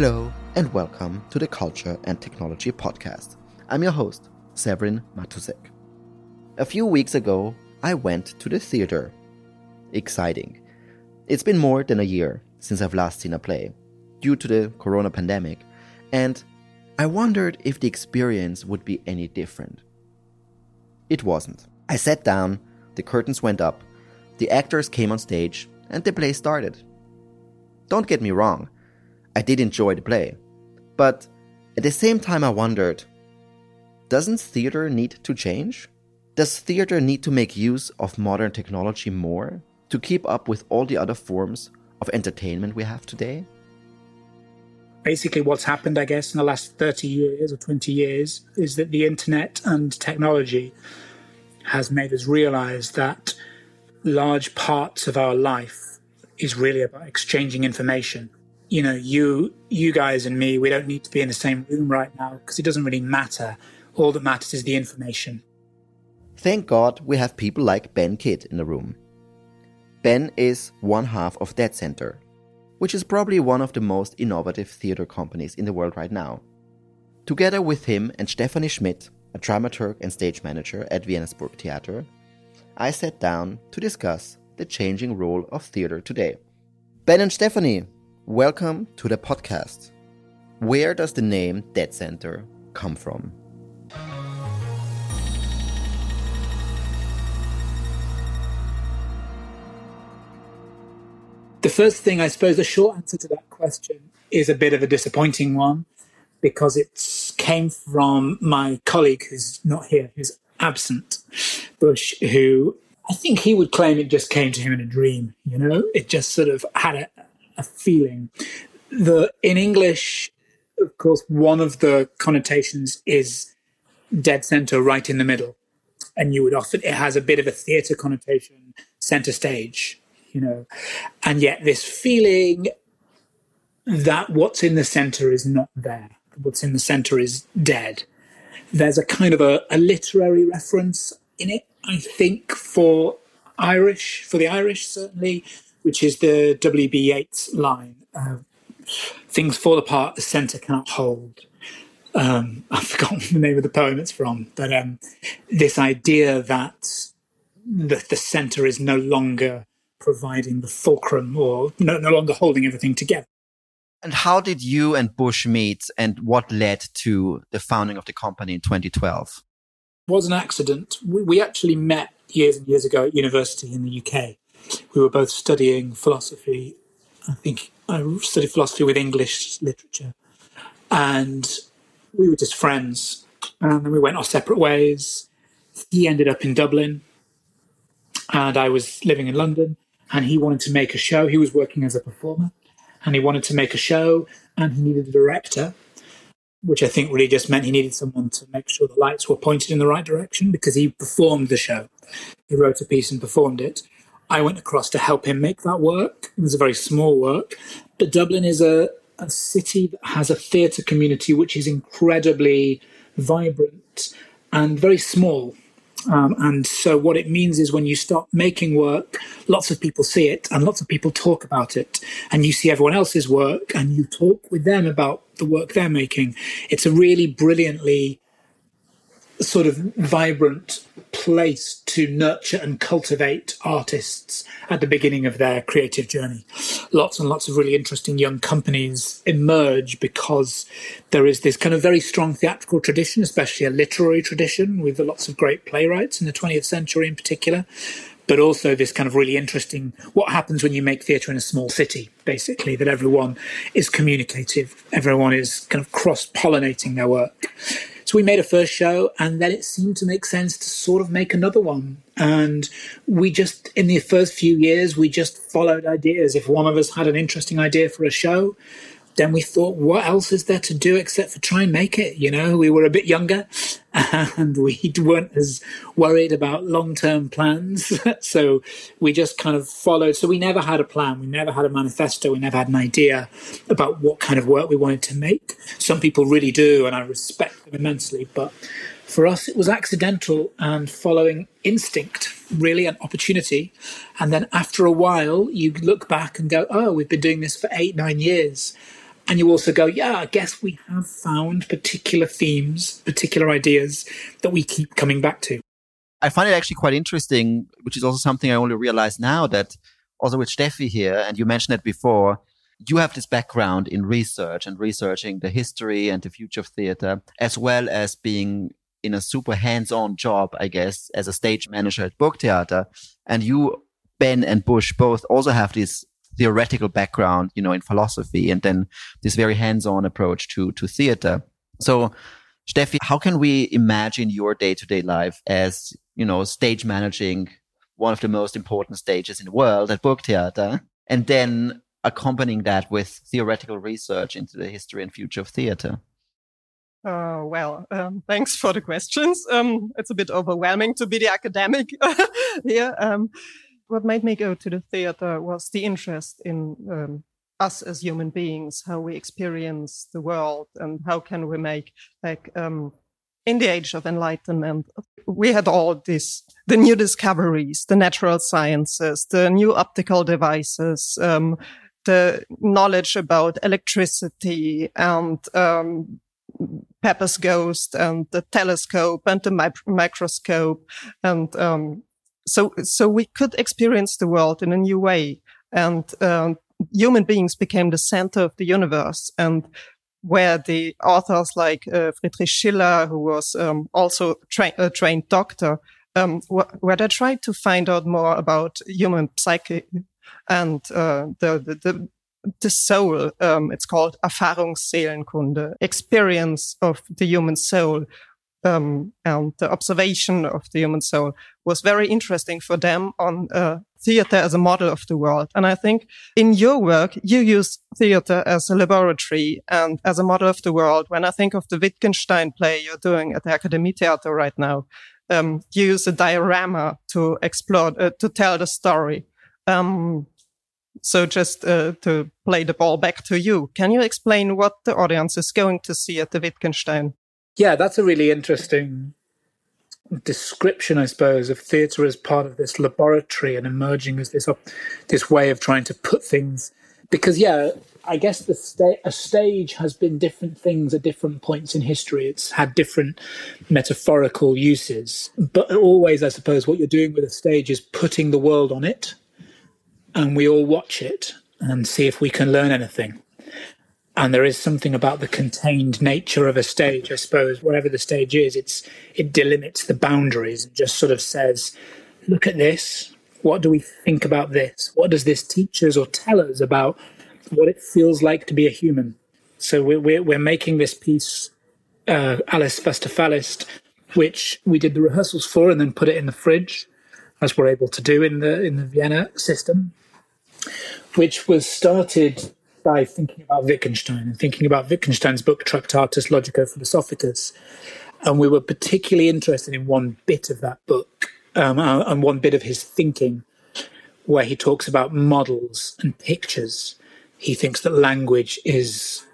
Hello, and welcome to the Culture and Technology Podcast. I'm your host, Severin Matusek. A few weeks ago, I went to the theater. Exciting. It's been more than a year since I've last seen a play, due to the corona pandemic, and I wondered if the experience would be any different. It wasn't. I sat down, the curtains went up, the actors came on stage, and the play started. Don't get me wrong, I did enjoy the play. But at the same time, I wondered doesn't theater need to change? Does theater need to make use of modern technology more to keep up with all the other forms of entertainment we have today? Basically, what's happened, I guess, in the last 30 years or 20 years is that the internet and technology has made us realize that large parts of our life is really about exchanging information you know, you you guys and me, we don't need to be in the same room right now because it doesn't really matter. All that matters is the information. Thank God we have people like Ben Kidd in the room. Ben is one half of Dead Centre, which is probably one of the most innovative theater companies in the world right now. Together with him and Stefanie Schmitt, a dramaturg and stage manager at Vienna's Burgtheater, I sat down to discuss the changing role of theater today. Ben and Stefanie, Welcome to the podcast. Where does the name Dead Centre come from? The first thing, I suppose, the short answer to that question is a bit of a disappointing one because it came from my colleague who's not here, who's absent, Bush, who I think he would claim it just came to him in a dream. You know, it just sort of had a, a feeling. The in English, of course, one of the connotations is dead center, right in the middle, and you would often it has a bit of a theatre connotation, center stage, you know, and yet this feeling that what's in the center is not there, what's in the center is dead. There's a kind of a, a literary reference in it, I think, for Irish, for the Irish certainly, which is the W.B. Yeats line uh, Things fall apart, the centre cannot hold. Um, I've forgotten the name of the poem it's from, but um, this idea that the, the centre is no longer providing the fulcrum or no, no longer holding everything together. And how did you and Bush meet and what led to the founding of the company in 2012? It was an accident. We, we actually met years and years ago at university in the UK we were both studying philosophy. I think I studied philosophy with English literature, and we were just friends. And then we went our separate ways. He ended up in Dublin, and I was living in London. And he wanted to make a show. He was working as a performer, and he wanted to make a show, and he needed a director which I think really just meant he needed someone to make sure the lights were pointed in the right direction because he performed the show. He wrote a piece and performed it. I went across to help him make that work. It was a very small work. But Dublin is a, a city that has a theatre community which is incredibly vibrant and very small. Um, and so, what it means is when you start making work, lots of people see it and lots of people talk about it. And you see everyone else's work and you talk with them about the work they're making. It's a really brilliantly sort of vibrant place to nurture and cultivate artists at the beginning of their creative journey. Lots and lots of really interesting young companies emerge because there is this kind of very strong theatrical tradition, especially a literary tradition with lots of great playwrights in the 20th century in particular. But also this kind of really interesting what happens when you make theatre in a small city, basically, that everyone is communicative, everyone is kind of cross pollinating their work. So we made a first show, and then it seemed to make sense to sort of make another one. And we just, in the first few years, we just followed ideas. If one of us had an interesting idea for a show, then we thought, what else is there to do except for try and make it? You know, we were a bit younger and we weren't as worried about long term plans. so we just kind of followed. So we never had a plan. We never had a manifesto. We never had an idea about what kind of work we wanted to make. Some people really do, and I respect them immensely. But for us, it was accidental and following instinct, really an opportunity. And then after a while, you look back and go, oh, we've been doing this for eight, nine years And you also go, yeah, I guess we have found particular themes, particular ideas that we keep coming back to. I find it actually quite interesting, which is also something I only realize now that also with Steffi here, and you mentioned it before, you have this background in research and researching the history and the future of theater, as well as being in a super hands-on job, I guess, as a stage manager at Burgtheater. And you, Ben and Bush, both also have this theoretical background, you know, in philosophy and then this very hands-on approach to, to theater. So, Steffi, how can we imagine your day-to-day life as, you know, stage managing one of the most important stages in the world at Burgtheater and then accompanying that with theoretical research into the history and future of theater? Uh, well, um, thanks for the questions. Um, it's a bit overwhelming to be the academic here. Um, what made me go to the theater was the interest in um, us as human beings, how we experience the world, and how can we make like um, in the age of enlightenment, we had all this, the new discoveries, the natural sciences, the new optical devices, um, the knowledge about electricity and um, Pepper's ghost and the telescope and the mi- microscope. And um, so, so we could experience the world in a new way. And um, human beings became the center of the universe. And where the authors like uh, Friedrich Schiller, who was um, also tra- a trained doctor, um, wh- where they tried to find out more about human psyche and uh, the, the, the the soul. Um, it's called Erfahrungsseelenkunde, experience of the human soul. Um, and the observation of the human soul was very interesting for them on uh, theater as a model of the world. And I think in your work, you use theater as a laboratory and as a model of the world. When I think of the Wittgenstein play you're doing at the Akademie Theater right now, um, you use a diorama to explore, uh, to tell the story. Um, so just uh, to play the ball back to you, can you explain what the audience is going to see at the Wittgenstein? Yeah, that's a really interesting description, I suppose, of theatre as part of this laboratory and emerging as this this way of trying to put things. Because yeah, I guess the sta- a stage has been different things at different points in history. It's had different metaphorical uses, but always, I suppose, what you're doing with a stage is putting the world on it and we all watch it and see if we can learn anything. And there is something about the contained nature of a stage, I suppose. Whatever the stage is, it's it delimits the boundaries and just sort of says, "Look at this. What do we think about this? What does this teach us or tell us about what it feels like to be a human?" So we're we're, we're making this piece, uh, Alice Faster which we did the rehearsals for and then put it in the fridge as we're able to do in the in the Vienna system, which was started by thinking about Wittgenstein and thinking about Wittgenstein's book Tractatus Logico-Philosophicus, and we were particularly interested in one bit of that book um, uh, and one bit of his thinking, where he talks about models and pictures. He thinks that language is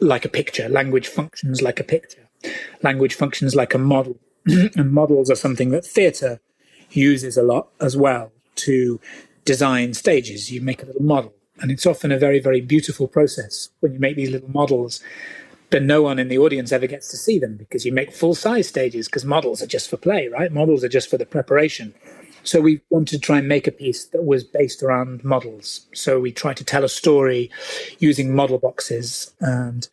like a picture. Language functions like a picture. Language functions like a model, and models are something that theatre uses a lot as well to design stages. You make a little model, and it's often a very, very beautiful process when you make these little models. But no one in the audience ever gets to see them because you make full size stages because models are just for play, right? Models are just for the preparation. So we wanted to try and make a piece that was based around models. So we tried to tell a story using model boxes and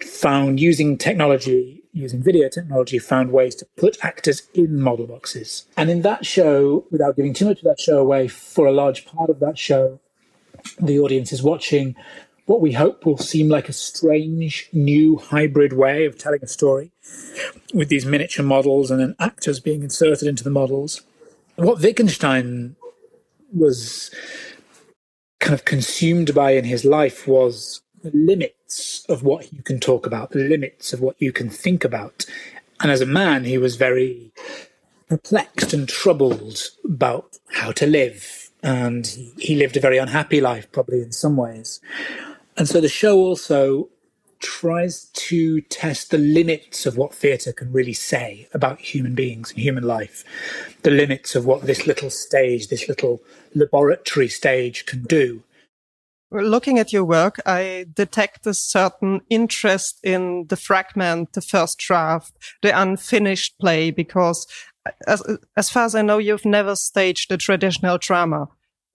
found using technology, using video technology, found ways to put actors in model boxes. And in that show, without giving too much of that show away, for a large part of that show, the audience is watching what we hope will seem like a strange new hybrid way of telling a story with these miniature models and then actors being inserted into the models what Wittgenstein was kind of consumed by in his life was the limits of what you can talk about, the limits of what you can think about. And as a man, he was very perplexed and troubled about how to live. And he lived a very unhappy life, probably in some ways. And so the show also tries to test the limits of what theatre can really say about human beings and human life, the limits of what this little stage, this little laboratory stage can do. looking at your work, I detect a certain interest in the fragment, the first draft, the unfinished play, because as, as far as I know, you've never staged a traditional drama.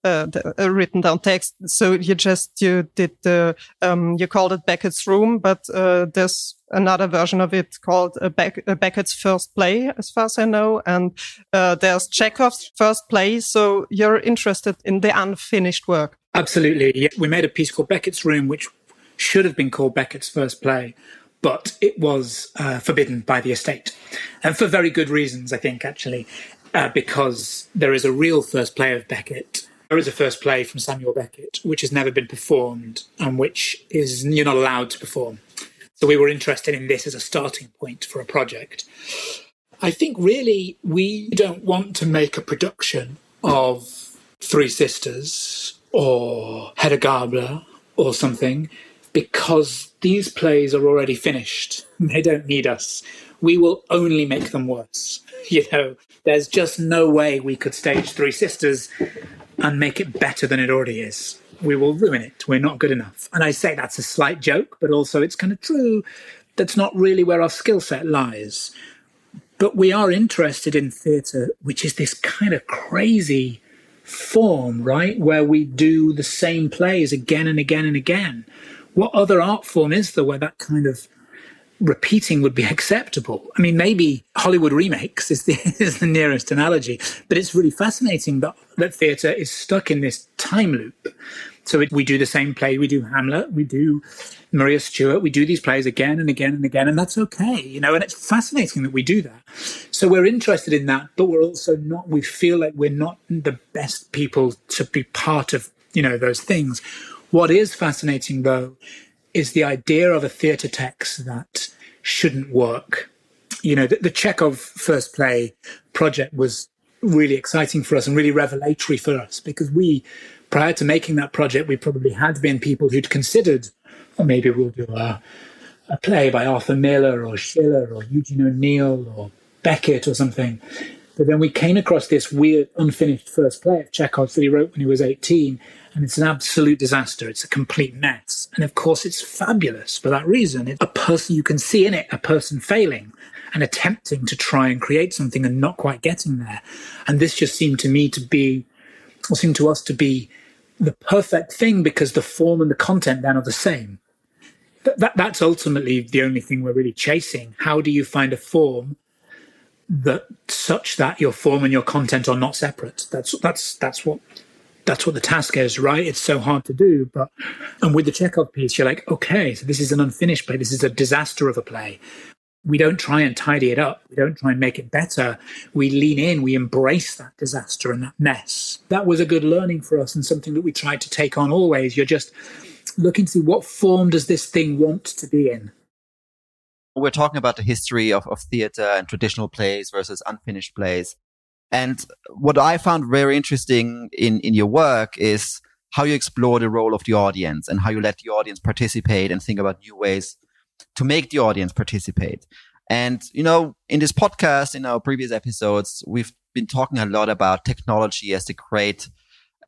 Uh, the, uh, written down text. So you just you did the um, you called it Beckett's Room, but uh, there's another version of it called uh, Beck- uh, Beckett's First Play, as far as I know, and there's Chekhov's First Play. So you're interested in the unfinished work. Absolutely. Yeah. We made a piece called Beckett's Room, which should have been called Beckett's First Play, but it was uh, forbidden by the estate. And for very good reasons, I think, actually, uh, because there is a real first play of Beckett. There is a first play from Samuel Beckett, which has never been performed and which is you're not allowed to perform. So we were interested in this as a starting point for a project. I think really we don't want to make a production of Three Sisters or Hedda Gabler or something because these plays are already finished. They don't need us. We will only make them worse. You know, there's just no way we could stage Three Sisters and make it better than it already is. We will ruin it. We're not good enough. And I say that's a slight joke, but also it's kind of true. That's not really where our skill set lies. But we are interested in theatre, which is this kind of crazy form, right? Where we do the same plays again and again and again. What other art form is there where that kind of repeating would be acceptable? I mean, maybe Hollywood remakes is the, is the nearest analogy, but it's really fascinating that, that theatre is stuck in this time loop. So it, we do the same play, we do Hamlet, we do Maria Stuart, we do these plays again and again and again, and that's okay, you know, and it's fascinating that we do that. So we're interested in that, but we're also not, we feel like we're not the best people to be part of, you know, those things. What is fascinating though is the idea of a theatre text that shouldn't work. You know, the, the Chekhov first play project was really exciting for us and really revelatory for us because we prior to making that project, we probably had been people who'd considered, or maybe we'll do a, a play by Arthur Miller or Schiller or Eugene O'Neill or Beckett or something. But then we came across this weird, unfinished first play of Chekhov that he wrote when he was 18, and it's an absolute disaster. It's a complete mess. And of course, it's fabulous for that reason. It's a person you can see in it, a person failing and attempting to try and create something and not quite getting there. And this just seemed to me to be, or seemed to us to be the perfect thing because the form and the content then are the same. That, that, that's ultimately the only thing we're really chasing. How do you find a form that such that your form and your content are not separate? That's that's that's what that's what the task is, right? It's so hard to do, but and with the Chekhov piece, you're like, okay, so this is an unfinished play. This is a disaster of a play we don't try and tidy it up. We don't try and make it better. We lean in, we embrace that disaster and that mess. That was a good learning for us and something that we tried to take on always. You're just looking to see what form does this thing want to be in. We're talking about the history of, of theater and traditional plays versus unfinished plays. And what I found very interesting in, in your work is how you explore the role of the audience and how you let the audience participate and think about new ways to make the audience participate. And, you know, in this podcast, in our previous episodes, we've been talking a lot about technology as the great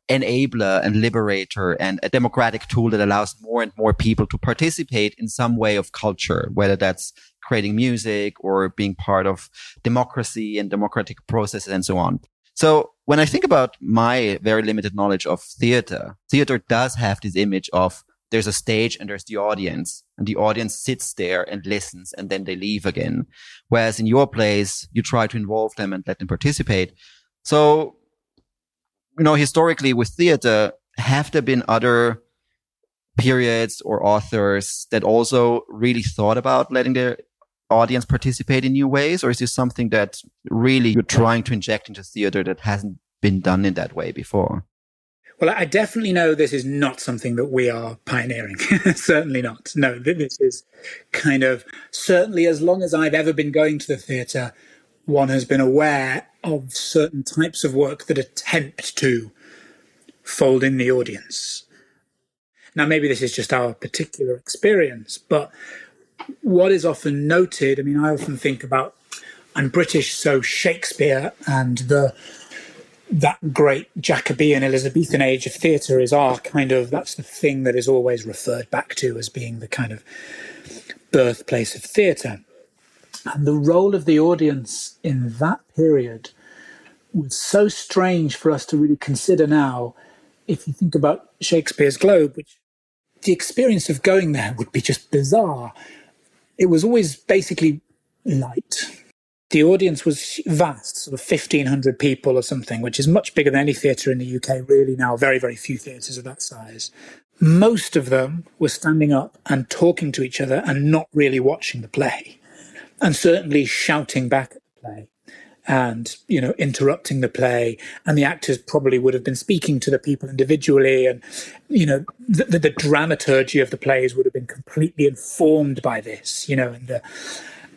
enabler and liberator and a democratic tool that allows more and more people to participate in some way of culture, whether that's creating music or being part of democracy and democratic processes and so on. So when I think about my very limited knowledge of theater, theater does have this image of there's a stage and there's the audience and the audience sits there and listens and then they leave again. Whereas in your place, you try to involve them and let them participate. So, you know, historically with theater, have there been other periods or authors that also really thought about letting their audience participate in new ways? Or is this something that really you're trying to inject into theater that hasn't been done in that way before? Well, I definitely know this is not something that we are pioneering. certainly not. No, this is kind of certainly as long as I've ever been going to the theatre, one has been aware of certain types of work that attempt to fold in the audience. Now, maybe this is just our particular experience, but what is often noted, I mean, I often think about I'm British, so Shakespeare and the that great Jacobean Elizabethan age of theatre is our kind of that's the thing that is always referred back to as being the kind of birthplace of theatre. And the role of the audience in that period was so strange for us to really consider now. If you think about Shakespeare's Globe, which the experience of going there would be just bizarre. It was always basically light the audience was vast, sort of 1,500 people or something, which is much bigger than any theatre in the UK, really now. Very, very few theatres of that size. Most of them were standing up and talking to each other and not really watching the play, and certainly shouting back at the play and you know interrupting the play and the actors probably would have been speaking to the people individually and you know the, the, the dramaturgy of the plays would have been completely informed by this you know and the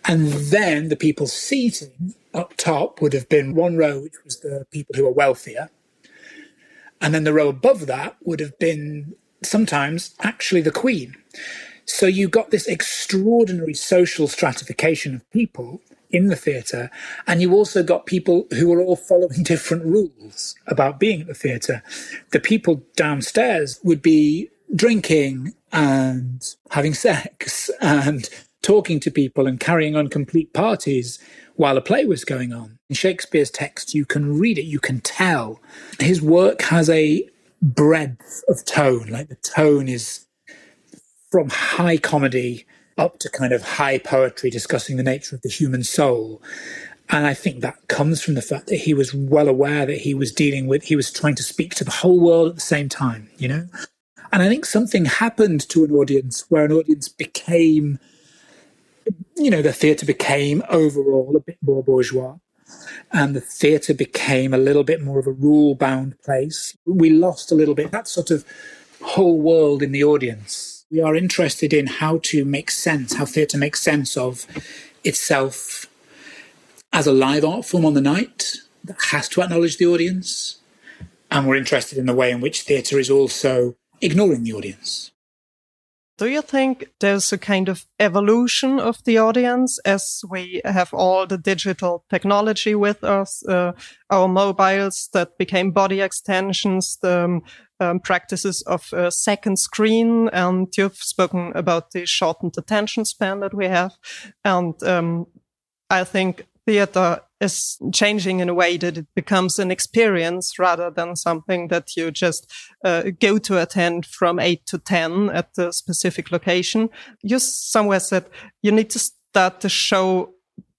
and then the people seating up top would have been one row, which was the people who were wealthier. And then the row above that would have been sometimes actually the Queen. So you got this extraordinary social stratification of people in the theatre, and you also got people who were all following different rules about being at the theatre. The people downstairs would be drinking and having sex and talking to people and carrying on complete parties while a play was going on. In Shakespeare's text, you can read it, you can tell. His work has a breadth of tone, like the tone is from high comedy up to kind of high poetry discussing the nature of the human soul. And I think that comes from the fact that he was well aware that he was dealing with, he was trying to speak to the whole world at the same time, you know? And I think something happened to an audience where an audience became you know, the theatre became overall a bit more bourgeois and the theatre became a little bit more of a rule bound place. We lost a little bit that sort of whole world in the audience. We are interested in how to make sense, how theatre makes sense of itself as a live art form on the night that has to acknowledge the audience. And we're interested in the way in which theatre is also ignoring the audience. Do you think there's a kind of evolution of the audience as we have all the digital technology with us, uh, our mobiles that became body extensions, the um, um, practices of a second screen, and you've spoken about the shortened attention span that we have. And um, I think theater is changing in a way that it becomes an experience rather than something that you just uh, go to attend from 8 to 10 at the specific location. You somewhere said you need to start the show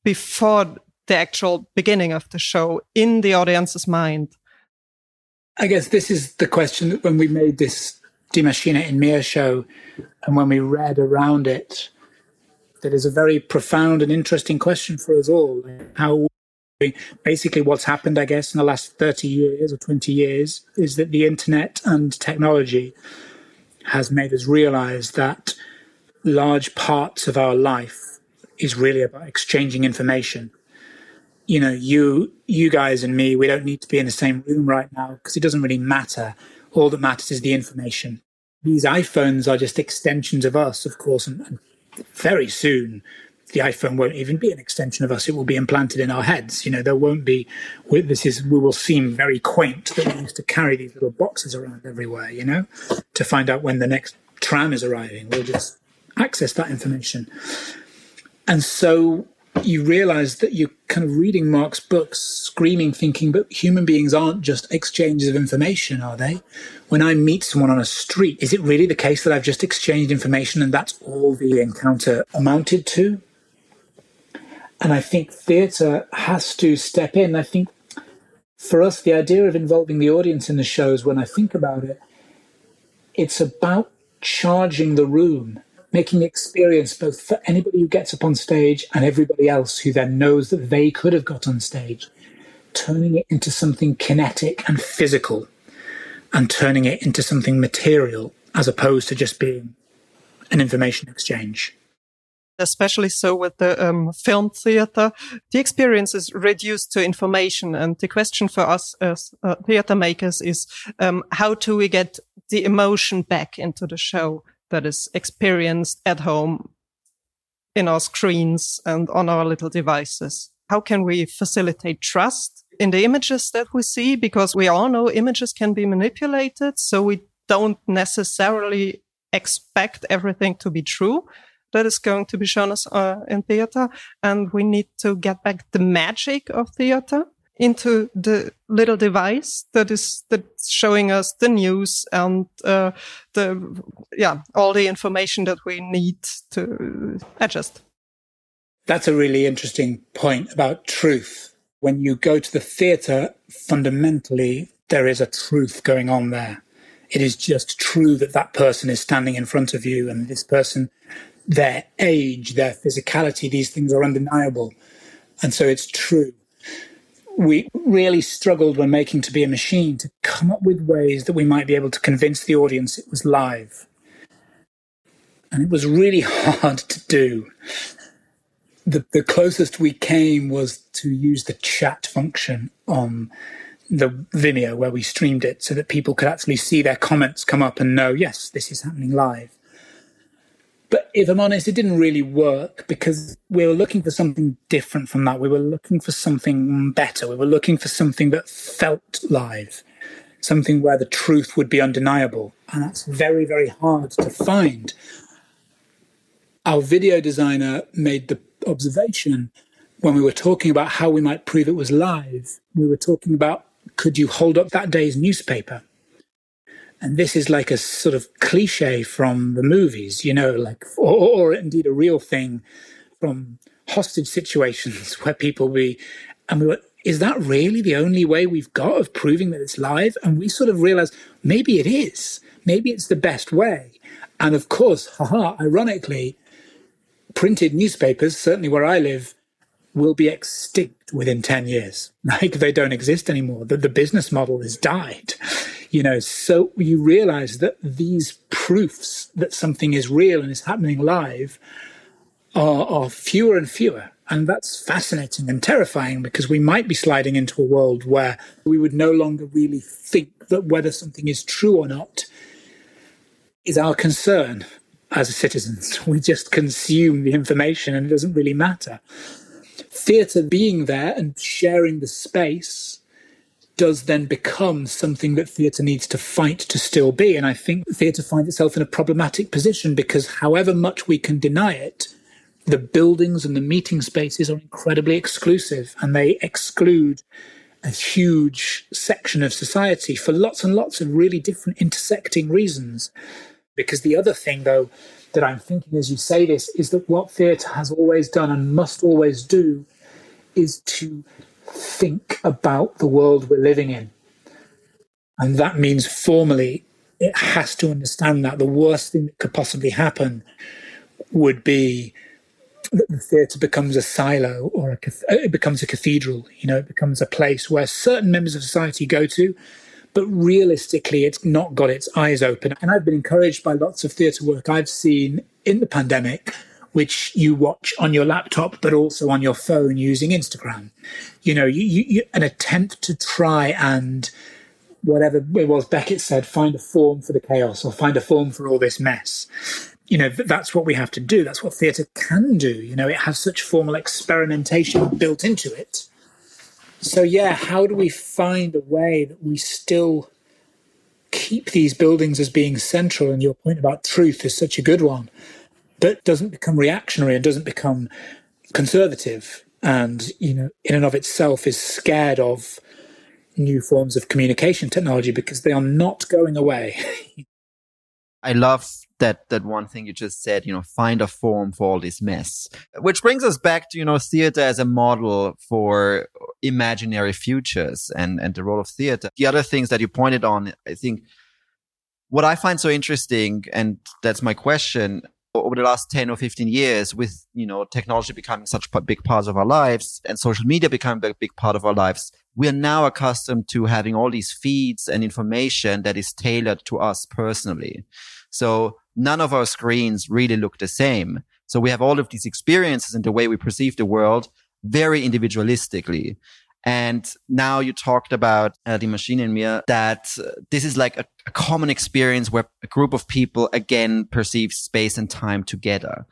before the actual beginning of the show in the audience's mind. I guess this is the question that when we made this Die Maschine in Mir show and when we read around it, that is a very profound and interesting question for us all. How basically what's happened, I guess, in the last 30 years or 20 years is that the internet and technology has made us realize that large parts of our life is really about exchanging information. You know, you you guys and me, we don't need to be in the same room right now because it doesn't really matter. All that matters is the information. These iPhones are just extensions of us, of course, and, and very soon the iPhone won't even be an extension of us. It will be implanted in our heads. You know, there won't be, this is, we will seem very quaint that we used to carry these little boxes around everywhere, you know, to find out when the next tram is arriving. We'll just access that information. And so you realize that you're kind of reading Mark's books, screaming, thinking, but human beings aren't just exchanges of information, are they? When I meet someone on a street, is it really the case that I've just exchanged information and that's all the encounter amounted to? And I think theatre has to step in. I think for us, the idea of involving the audience in the shows, when I think about it, it's about charging the room, making experience both for anybody who gets up on stage and everybody else who then knows that they could have got on stage, turning it into something kinetic and physical and turning it into something material as opposed to just being an information exchange especially so with the um, film theater, the experience is reduced to information. And the question for us as uh, theater makers is, um, how do we get the emotion back into the show that is experienced at home in our screens and on our little devices? How can we facilitate trust in the images that we see because we all know images can be manipulated. So we don't necessarily expect everything to be true that is going to be shown us uh, in theater. And we need to get back the magic of theater into the little device that is that's showing us the news and uh, the yeah all the information that we need to adjust. That's a really interesting point about truth. When you go to the theatre, fundamentally there is a truth going on there. It is just true that that person is standing in front of you, and this person, their age, their physicality, these things are undeniable, and so it's true we really struggled when making To Be a Machine to come up with ways that we might be able to convince the audience it was live. And it was really hard to do. The, the closest we came was to use the chat function on the Vimeo where we streamed it so that people could actually see their comments come up and know, yes, this is happening live. But if I'm honest, it didn't really work because we were looking for something different from that. We were looking for something better. We were looking for something that felt live, something where the truth would be undeniable. And that's very, very hard to find. Our video designer made the observation when we were talking about how we might prove it was live. We were talking about could you hold up that day's newspaper? And this is like a sort of cliche from the movies, you know, like, or, or indeed a real thing from hostage situations where people be, and we were, is that really the only way we've got of proving that it's live? And we sort of realized maybe it is. Maybe it's the best way. And of course, haha, ironically, printed newspapers, certainly where I live, will be extinct within 10 years. Like they don't exist anymore. The, the business model has died you know so you realize that these proofs that something is real and is happening live are, are fewer and fewer and that's fascinating and terrifying because we might be sliding into a world where we would no longer really think that whether something is true or not is our concern as citizens. We just consume the information and it doesn't really matter. Theatre being there and sharing the space does then become something that theatre needs to fight to still be. And I think theatre finds itself in a problematic position because however much we can deny it, the buildings and the meeting spaces are incredibly exclusive and they exclude a huge section of society for lots and lots of really different intersecting reasons. Because the other thing, though, that I'm thinking as you say this is that what theatre has always done and must always do is to think about the world we're living in. And that means formally, it has to understand that the worst thing that could possibly happen would be that the theatre becomes a silo or a, uh, it becomes a cathedral. You know, it becomes a place where certain members of society go to, but realistically, it's not got its eyes open. And I've been encouraged by lots of theatre work I've seen in the pandemic which you watch on your laptop, but also on your phone using Instagram. You know, you, you, you, an attempt to try and whatever it was Beckett said, find a form for the chaos or find a form for all this mess. You know, that's what we have to do. That's what theatre can do. You know, it has such formal experimentation built into it. So, yeah, how do we find a way that we still keep these buildings as being central? And your point about truth is such a good one but doesn't become reactionary and doesn't become conservative and you know in and of itself is scared of new forms of communication technology because they are not going away. I love that that one thing you just said you know find a form for all this mess which brings us back to you know theater as a model for imaginary futures and and the role of theater. The other things that you pointed on i think what i find so interesting and that's my question over the last 10 or 15 years with, you know, technology becoming such a big part of our lives and social media becoming a big part of our lives, we are now accustomed to having all these feeds and information that is tailored to us personally. So none of our screens really look the same. So we have all of these experiences and the way we perceive the world very individualistically. And now you talked about uh, Die Maschine in Mir that uh, this is like a, a, common experience where a group of people again perceive space and time together.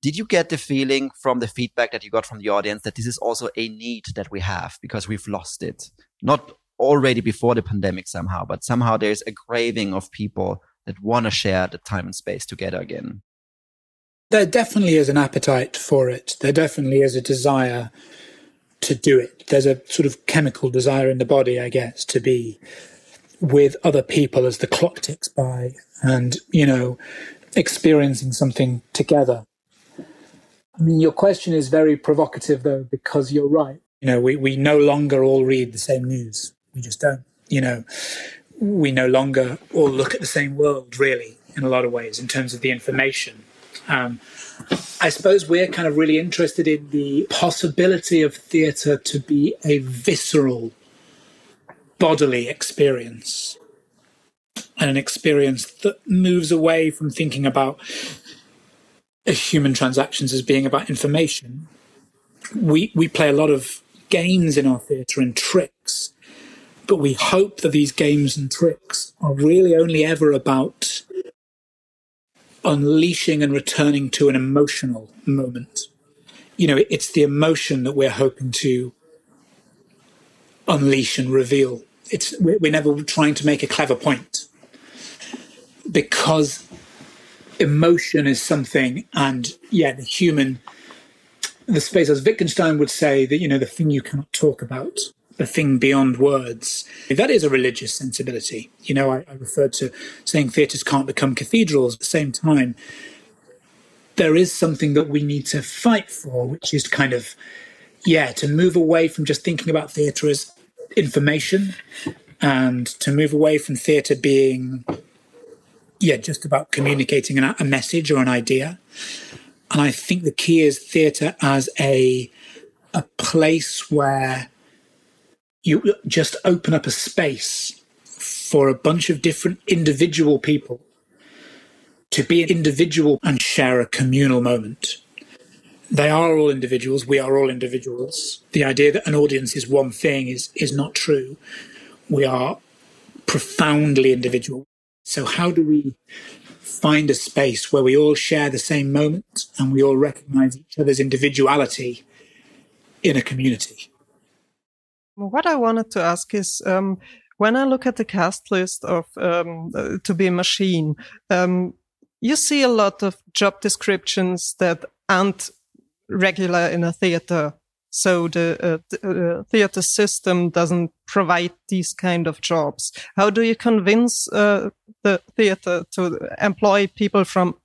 Did you get the feeling from the feedback that you got from the audience that this is also a need that we have because we've lost it? Not already before the pandemic somehow, but somehow there's a craving of people that want to share the time and space together again. There definitely is an appetite for it. There definitely is a desire to do it. There's a sort of chemical desire in the body, I guess, to be with other people as the clock ticks by and, you know, experiencing something together. I mean, your question is very provocative, though, because you're right. You know, we, we no longer all read the same news. We just don't. You know, we no longer all look at the same world, really, in a lot of ways, in terms of the information. Um, I suppose we're kind of really interested in the possibility of theatre to be a visceral, bodily experience. And an experience that moves away from thinking about human transactions as being about information. We, we play a lot of games in our theatre and tricks, but we hope that these games and tricks are really only ever about unleashing and returning to an emotional moment. You know, it's the emotion that we're hoping to unleash and reveal. It's we're never trying to make a clever point because emotion is something, and yeah, the human, the space as Wittgenstein would say that you know the thing you cannot talk about the thing beyond words. That is a religious sensibility. You know, I, I referred to saying theatres can't become cathedrals. At the same time, there is something that we need to fight for, which is kind of, yeah, to move away from just thinking about theatre as information and to move away from theatre being, yeah, just about communicating a message or an idea. And I think the key is theatre as a a place where you just open up a space for a bunch of different individual people to be an individual and share a communal moment. They are all individuals. We are all individuals. The idea that an audience is one thing is, is not true. We are profoundly individual. So, how do we find a space where we all share the same moment and we all recognize each other's individuality in a community? What I wanted to ask is, um, when I look at the cast list of um, uh, To Be a Machine, um, you see a lot of job descriptions that aren't regular in a theater. So the uh, th- uh, theater system doesn't provide these kind of jobs. How do you convince uh, the theater to employ people from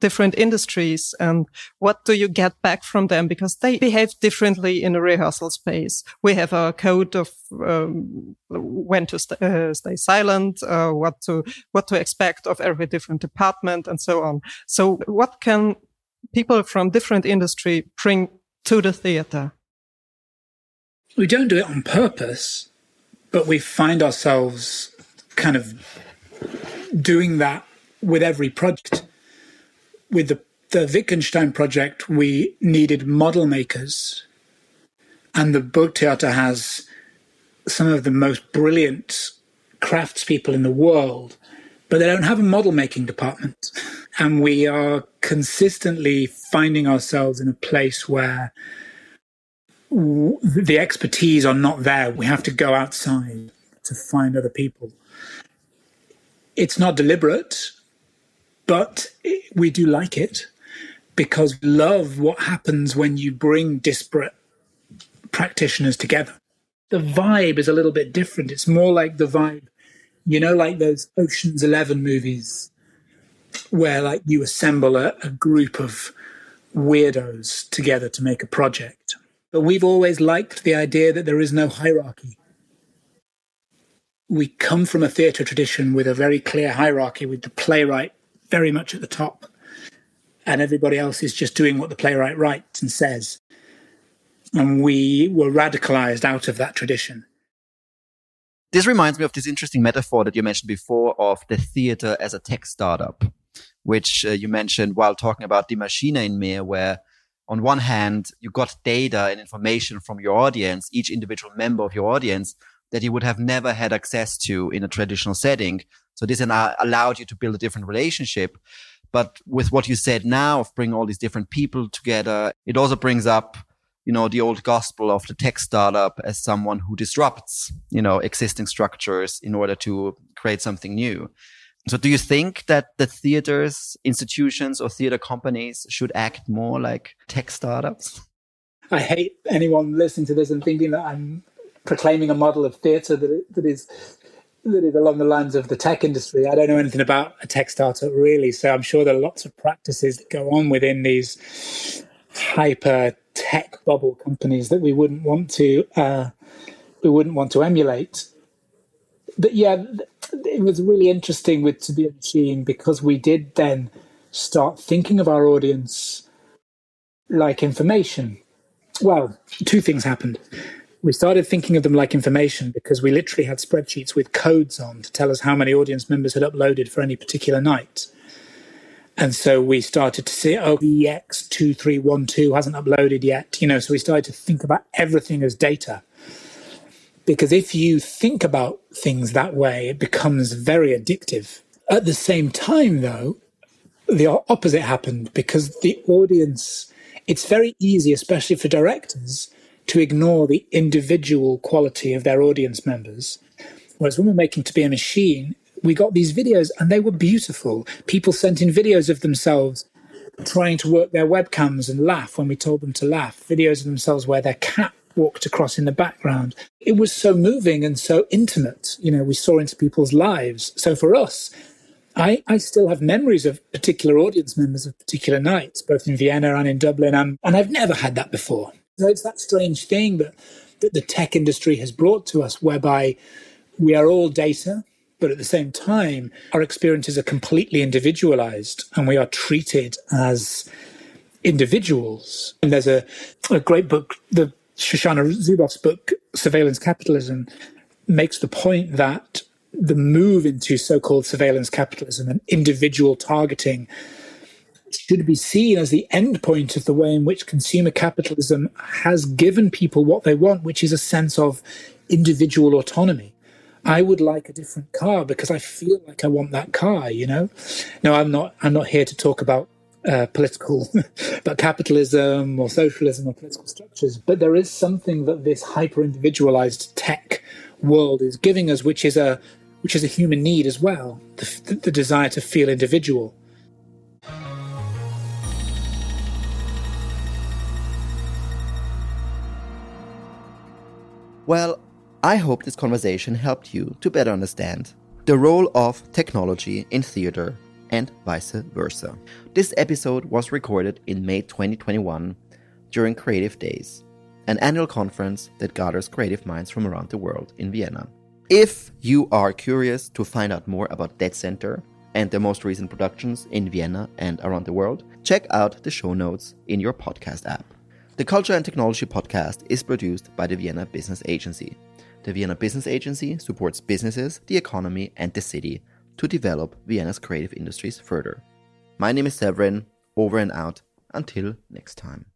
different industries and what do you get back from them? Because they behave differently in a rehearsal space. We have a code of um, when to st uh, stay silent uh, what to what to expect of every different department and so on. So what can people from different industry bring to the theater? We don't do it on purpose but we find ourselves kind of doing that with every project with the, the Wittgenstein project, we needed model makers. And the Burgtheater has some of the most brilliant craftspeople in the world, but they don't have a model making department. And we are consistently finding ourselves in a place where the expertise are not there. We have to go outside to find other people. It's not deliberate but we do like it because love what happens when you bring disparate practitioners together. The vibe is a little bit different. It's more like the vibe, you know, like those Ocean's Eleven movies where like you assemble a, a group of weirdos together to make a project. But we've always liked the idea that there is no hierarchy. We come from a theatre tradition with a very clear hierarchy, with the playwright very much at the top, and everybody else is just doing what the playwright writes and says. And we were radicalized out of that tradition. This reminds me of this interesting metaphor that you mentioned before of the theater as a tech startup, which uh, you mentioned while talking about Die Maschine in Mir, where on one hand, you got data and information from your audience, each individual member of your audience that you would have never had access to in a traditional setting. So this uh, allowed you to build a different relationship. But with what you said now of bringing all these different people together, it also brings up, you know, the old gospel of the tech startup as someone who disrupts, you know, existing structures in order to create something new. So do you think that the theaters, institutions or theater companies should act more like tech startups? I hate anyone listening to this and thinking that I'm proclaiming a model of theatre that, that is that is along the lines of the tech industry. I don't know anything about a tech startup really, so I'm sure there are lots of practices that go on within these hyper tech bubble companies that we wouldn't want to uh, we wouldn't want to emulate. But yeah, it was really interesting with To Be a Machine because we did then start thinking of our audience like information. Well, two things happened. We started thinking of them like information because we literally had spreadsheets with codes on to tell us how many audience members had uploaded for any particular night. And so we started to see, oh, EX2312 hasn't uploaded yet. You know, so we started to think about everything as data. Because if you think about things that way, it becomes very addictive. At the same time, though, the opposite happened because the audience, it's very easy, especially for directors, to ignore the individual quality of their audience members. Whereas when we're making To Be a Machine, we got these videos and they were beautiful. People sent in videos of themselves trying to work their webcams and laugh when we told them to laugh, videos of themselves where their cat walked across in the background. It was so moving and so intimate. You know, we saw into people's lives. So for us, I, I still have memories of particular audience members of particular nights, both in Vienna and in Dublin, and, and I've never had that before. So it's that strange thing that, that the tech industry has brought to us, whereby we are all data, but at the same time, our experiences are completely individualized and we are treated as individuals. And there's a, a great book, the Shoshana Zuboff's book, Surveillance Capitalism, makes the point that the move into so called surveillance capitalism and individual targeting should be seen as the end point of the way in which consumer capitalism has given people what they want, which is a sense of individual autonomy. I would like a different car because I feel like I want that car, you know? No, I'm not I'm not here to talk about uh, political, but capitalism or socialism or political structures. But there is something that this hyper individualized tech world is giving us, which is a which is a human need as well, the, the desire to feel individual. Well, I hope this conversation helped you to better understand the role of technology in theater and vice versa. This episode was recorded in May 2021 during Creative Days, an annual conference that gathers creative minds from around the world in Vienna. If you are curious to find out more about Dead Centre and their most recent productions in Vienna and around the world, check out the show notes in your podcast app. The Culture and Technology podcast is produced by the Vienna Business Agency. The Vienna Business Agency supports businesses, the economy, and the city to develop Vienna's creative industries further. My name is Severin, over and out. Until next time.